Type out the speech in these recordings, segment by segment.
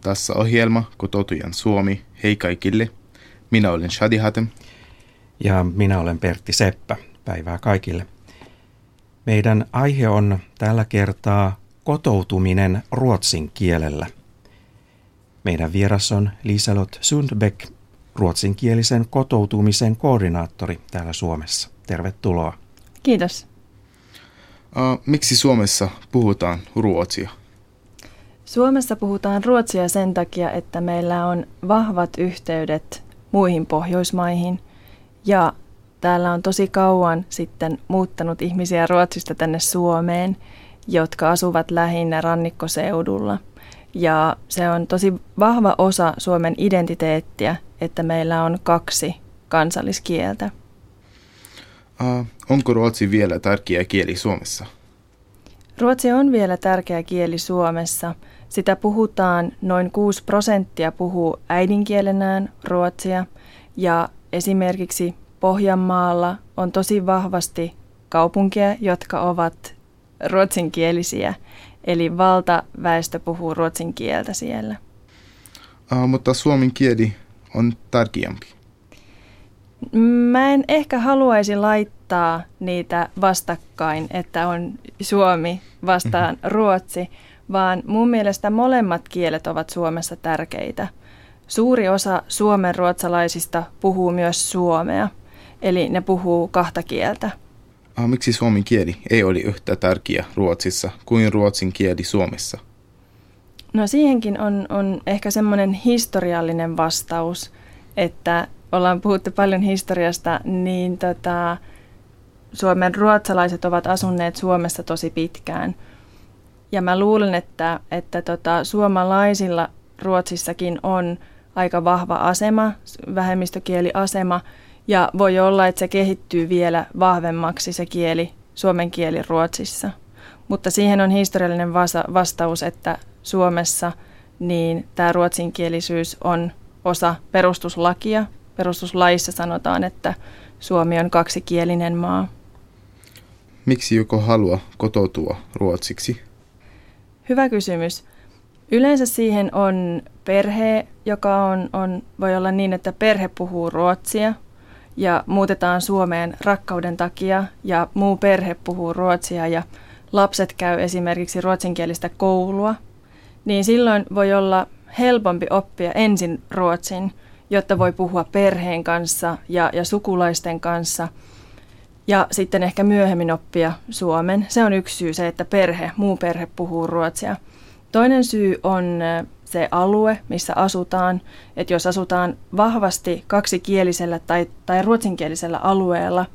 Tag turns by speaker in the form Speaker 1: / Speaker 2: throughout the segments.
Speaker 1: Tässä ohjelma Kotoutujan Suomi. Hei kaikille. Minä olen Shadi Hatem.
Speaker 2: Ja minä olen Pertti Seppä. Päivää kaikille. Meidän aihe on tällä kertaa kotoutuminen ruotsin kielellä. Meidän vieras on Liselot Sundbeck, ruotsinkielisen kotoutumisen koordinaattori täällä Suomessa. Tervetuloa.
Speaker 3: Kiitos.
Speaker 1: Uh, miksi Suomessa puhutaan ruotsia?
Speaker 3: Suomessa puhutaan ruotsia sen takia, että meillä on vahvat yhteydet muihin Pohjoismaihin ja täällä on tosi kauan sitten muuttanut ihmisiä Ruotsista tänne Suomeen, jotka asuvat lähinnä rannikkoseudulla. Ja se on tosi vahva osa Suomen identiteettiä, että meillä on kaksi kansalliskieltä.
Speaker 1: Uh, onko ruotsi vielä tärkeä kieli Suomessa?
Speaker 3: Ruotsi on vielä tärkeä kieli Suomessa. Sitä puhutaan, noin 6 prosenttia puhuu äidinkielenään ruotsia ja esimerkiksi Pohjanmaalla on tosi vahvasti kaupunkeja, jotka ovat ruotsinkielisiä, eli valtaväestö puhuu ruotsin kieltä siellä.
Speaker 1: Uh, mutta suomen kieli on tärkeämpi.
Speaker 3: Mä en ehkä haluaisi laittaa niitä vastakkain, että on Suomi vastaan mm-hmm. Ruotsi, vaan mun mielestä molemmat kielet ovat Suomessa tärkeitä. Suuri osa suomen ruotsalaisista puhuu myös suomea, eli ne puhuu kahta kieltä.
Speaker 1: Ah, miksi suomen kieli ei ole yhtä tärkeä Ruotsissa kuin ruotsin kieli Suomessa?
Speaker 3: No siihenkin on, on ehkä semmoinen historiallinen vastaus, että ollaan puhuttu paljon historiasta, niin tota, Suomen ruotsalaiset ovat asunneet Suomessa tosi pitkään. Ja mä luulen, että, että tota, suomalaisilla Ruotsissakin on aika vahva asema, vähemmistökieliasema, ja voi olla, että se kehittyy vielä vahvemmaksi se kieli, suomen kieli Ruotsissa. Mutta siihen on historiallinen vastaus, että Suomessa niin tämä ruotsinkielisyys on osa perustuslakia. Perustuslaissa sanotaan, että Suomi on kaksikielinen maa.
Speaker 1: Miksi joko halua kotoutua ruotsiksi?
Speaker 3: Hyvä kysymys. Yleensä siihen on perhe, joka on, on, voi olla niin, että perhe puhuu ruotsia ja muutetaan Suomeen rakkauden takia ja muu perhe puhuu ruotsia ja lapset käy esimerkiksi ruotsinkielistä koulua, niin silloin voi olla helpompi oppia ensin ruotsin, jotta voi puhua perheen kanssa ja, ja sukulaisten kanssa ja sitten ehkä myöhemmin oppia suomen. Se on yksi syy se, että perhe, muu perhe puhuu ruotsia. Toinen syy on se alue, missä asutaan. Että jos asutaan vahvasti kaksikielisellä tai, tai ruotsinkielisellä alueella,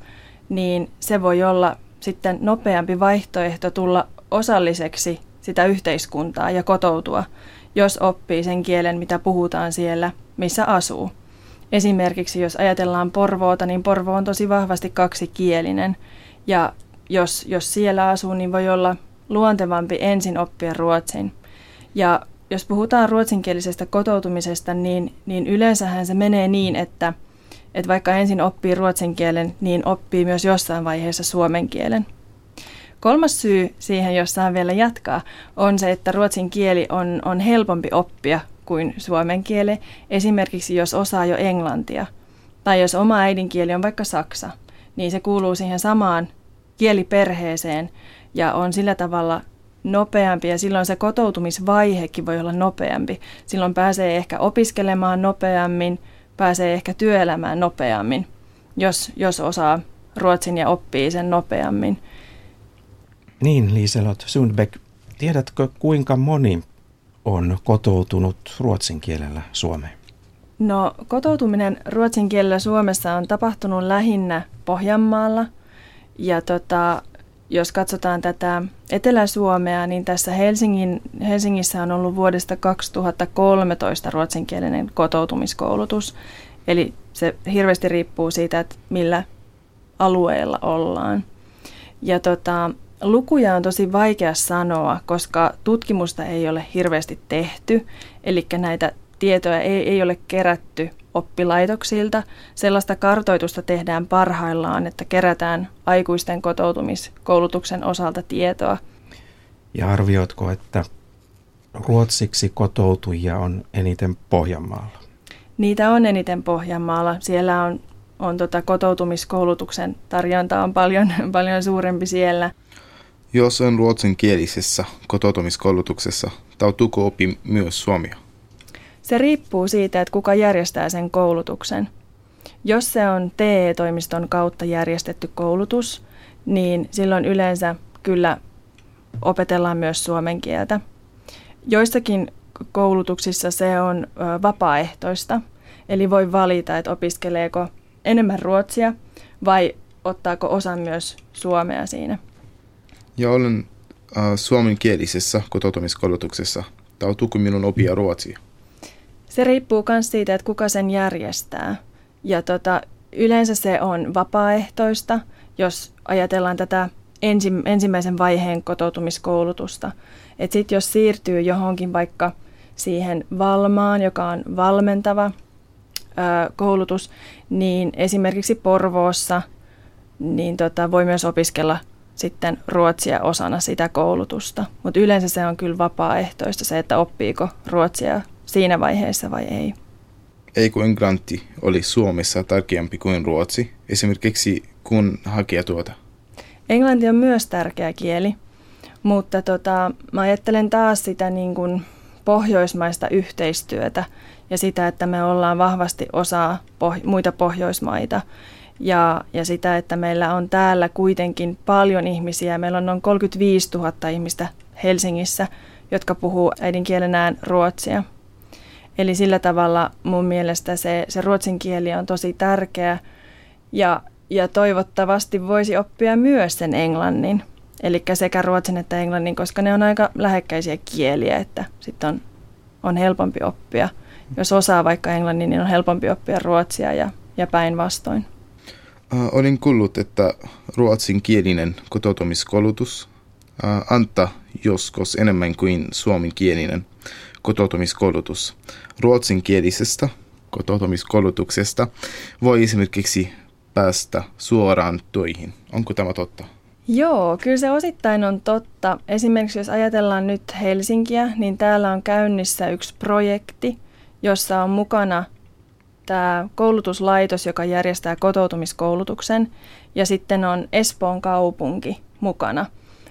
Speaker 3: niin se voi olla sitten nopeampi vaihtoehto tulla osalliseksi sitä yhteiskuntaa ja kotoutua, jos oppii sen kielen, mitä puhutaan siellä, missä asuu. Esimerkiksi jos ajatellaan Porvoota, niin Porvo on tosi vahvasti kaksikielinen. Ja jos, jos siellä asuu, niin voi olla luontevampi ensin oppia ruotsin. Ja jos puhutaan ruotsinkielisestä kotoutumisesta, niin, niin yleensähän se menee niin, että, että vaikka ensin oppii ruotsin kielen, niin oppii myös jossain vaiheessa suomen kielen. Kolmas syy siihen, jos saan vielä jatkaa, on se, että ruotsin kieli on, on helpompi oppia kuin suomen kieli, esimerkiksi jos osaa jo englantia. Tai jos oma äidinkieli on vaikka saksa, niin se kuuluu siihen samaan kieliperheeseen ja on sillä tavalla nopeampi ja silloin se kotoutumisvaihekin voi olla nopeampi. Silloin pääsee ehkä opiskelemaan nopeammin, pääsee ehkä työelämään nopeammin, jos, jos osaa ruotsin ja oppii sen nopeammin.
Speaker 2: Niin, Liiselot Sundbeck, tiedätkö kuinka moni on kotoutunut ruotsin kielellä Suomeen?
Speaker 3: No, kotoutuminen ruotsin kielellä Suomessa on tapahtunut lähinnä Pohjanmaalla. Ja tota, jos katsotaan tätä Etelä-Suomea, niin tässä Helsingin, Helsingissä on ollut vuodesta 2013 ruotsinkielinen kotoutumiskoulutus. Eli se hirveästi riippuu siitä, että millä alueella ollaan. Ja tota, lukuja on tosi vaikea sanoa, koska tutkimusta ei ole hirveästi tehty, eli näitä tietoja ei, ei ole kerätty oppilaitoksilta. Sellaista kartoitusta tehdään parhaillaan, että kerätään aikuisten kotoutumiskoulutuksen osalta tietoa.
Speaker 2: Ja arvioitko, että ruotsiksi kotoutujia on eniten Pohjanmaalla?
Speaker 3: Niitä on eniten Pohjanmaalla. Siellä on, on tota kotoutumiskoulutuksen tarjonta on paljon, paljon suurempi siellä.
Speaker 1: Jos on ruotsinkielisessä kotoutumiskoulutuksessa, tautuuko opi myös suomia?
Speaker 3: Se riippuu siitä, että kuka järjestää sen koulutuksen. Jos se on TE-toimiston kautta järjestetty koulutus, niin silloin yleensä kyllä opetellaan myös suomen kieltä. Joissakin koulutuksissa se on vapaaehtoista, eli voi valita, että opiskeleeko enemmän ruotsia vai ottaako osan myös suomea siinä.
Speaker 1: Ja olen äh, suomenkielisessä kotoutumiskoulutuksessa. Tautuuko minun opia ruotsia?
Speaker 3: Se riippuu myös siitä, että kuka sen järjestää. Ja tota, yleensä se on vapaaehtoista, jos ajatellaan tätä ensi, ensimmäisen vaiheen kotoutumiskoulutusta. Että sitten jos siirtyy johonkin vaikka siihen Valmaan, joka on valmentava ää, koulutus, niin esimerkiksi Porvoossa niin tota, voi myös opiskella sitten ruotsia osana sitä koulutusta. Mutta yleensä se on kyllä vapaaehtoista se, että oppiiko ruotsia siinä vaiheessa vai ei.
Speaker 1: Ei kun englanti oli Suomessa tärkeämpi kuin ruotsi, esimerkiksi kun hakija tuota?
Speaker 3: Englanti on myös tärkeä kieli, mutta tota, mä ajattelen taas sitä niin kuin pohjoismaista yhteistyötä ja sitä, että me ollaan vahvasti osa poh- muita pohjoismaita ja, ja sitä, että meillä on täällä kuitenkin paljon ihmisiä. Meillä on noin 35 000 ihmistä Helsingissä, jotka puhuu äidinkielenään ruotsia. Eli sillä tavalla mun mielestä se, se ruotsin kieli on tosi tärkeä ja, ja toivottavasti voisi oppia myös sen englannin. Eli sekä ruotsin että englannin, koska ne on aika lähekkäisiä kieliä, että sitten on, on helpompi oppia. Jos osaa vaikka englannin, niin on helpompi oppia ruotsia ja, ja päinvastoin.
Speaker 1: Olin kuullut, että ruotsinkielinen kotoutumiskoulutus antaa joskus enemmän kuin suomenkielinen kotoutumiskoulutus. Ruotsinkielisestä kotoutumiskoulutuksesta voi esimerkiksi päästä suoraan töihin. Onko tämä totta?
Speaker 3: Joo, kyllä se osittain on totta. Esimerkiksi jos ajatellaan nyt Helsinkiä, niin täällä on käynnissä yksi projekti, jossa on mukana tämä koulutuslaitos, joka järjestää kotoutumiskoulutuksen, ja sitten on Espoon kaupunki mukana.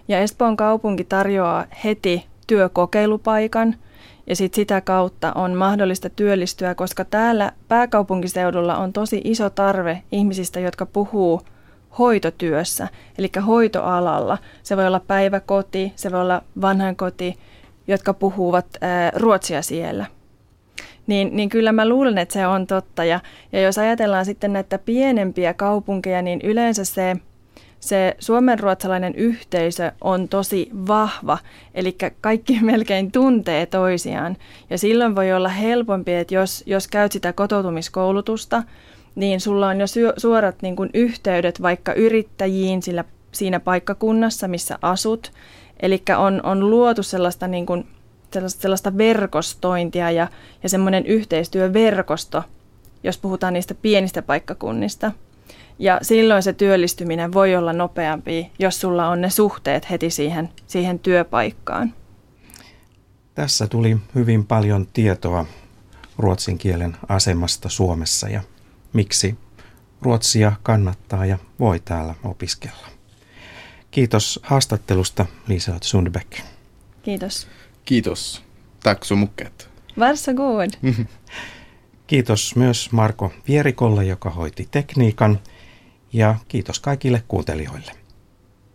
Speaker 3: Ja Espoon kaupunki tarjoaa heti työkokeilupaikan, ja sit sitä kautta on mahdollista työllistyä, koska täällä pääkaupunkiseudulla on tosi iso tarve ihmisistä, jotka puhuu hoitotyössä, eli hoitoalalla. Se voi olla päiväkoti, se voi olla vanhankoti, jotka puhuvat ää, ruotsia siellä. Niin, niin kyllä mä luulen, että se on totta. Ja, ja jos ajatellaan sitten näitä pienempiä kaupunkeja, niin yleensä se, se suomenruotsalainen yhteisö on tosi vahva, eli kaikki melkein tuntee toisiaan. Ja silloin voi olla helpompi, että jos, jos käyt sitä kotoutumiskoulutusta, niin sulla on jo suorat niin kuin yhteydet vaikka yrittäjiin sillä, siinä paikkakunnassa, missä asut. Eli on, on luotu sellaista, niin kuin, sellaista, sellaista verkostointia ja, ja semmoinen yhteistyöverkosto, jos puhutaan niistä pienistä paikkakunnista. Ja silloin se työllistyminen voi olla nopeampi, jos sulla on ne suhteet heti siihen, siihen työpaikkaan.
Speaker 2: Tässä tuli hyvin paljon tietoa ruotsin kielen asemasta Suomessa ja miksi ruotsia kannattaa ja voi täällä opiskella. Kiitos haastattelusta Liselot Sundbeck.
Speaker 3: Kiitos.
Speaker 1: Kiitos. Tack så mycket.
Speaker 3: Varsågod.
Speaker 2: Kiitos myös Marko Vierikolle, joka hoiti tekniikan. Ja kiitos kaikille kuuntelijoille.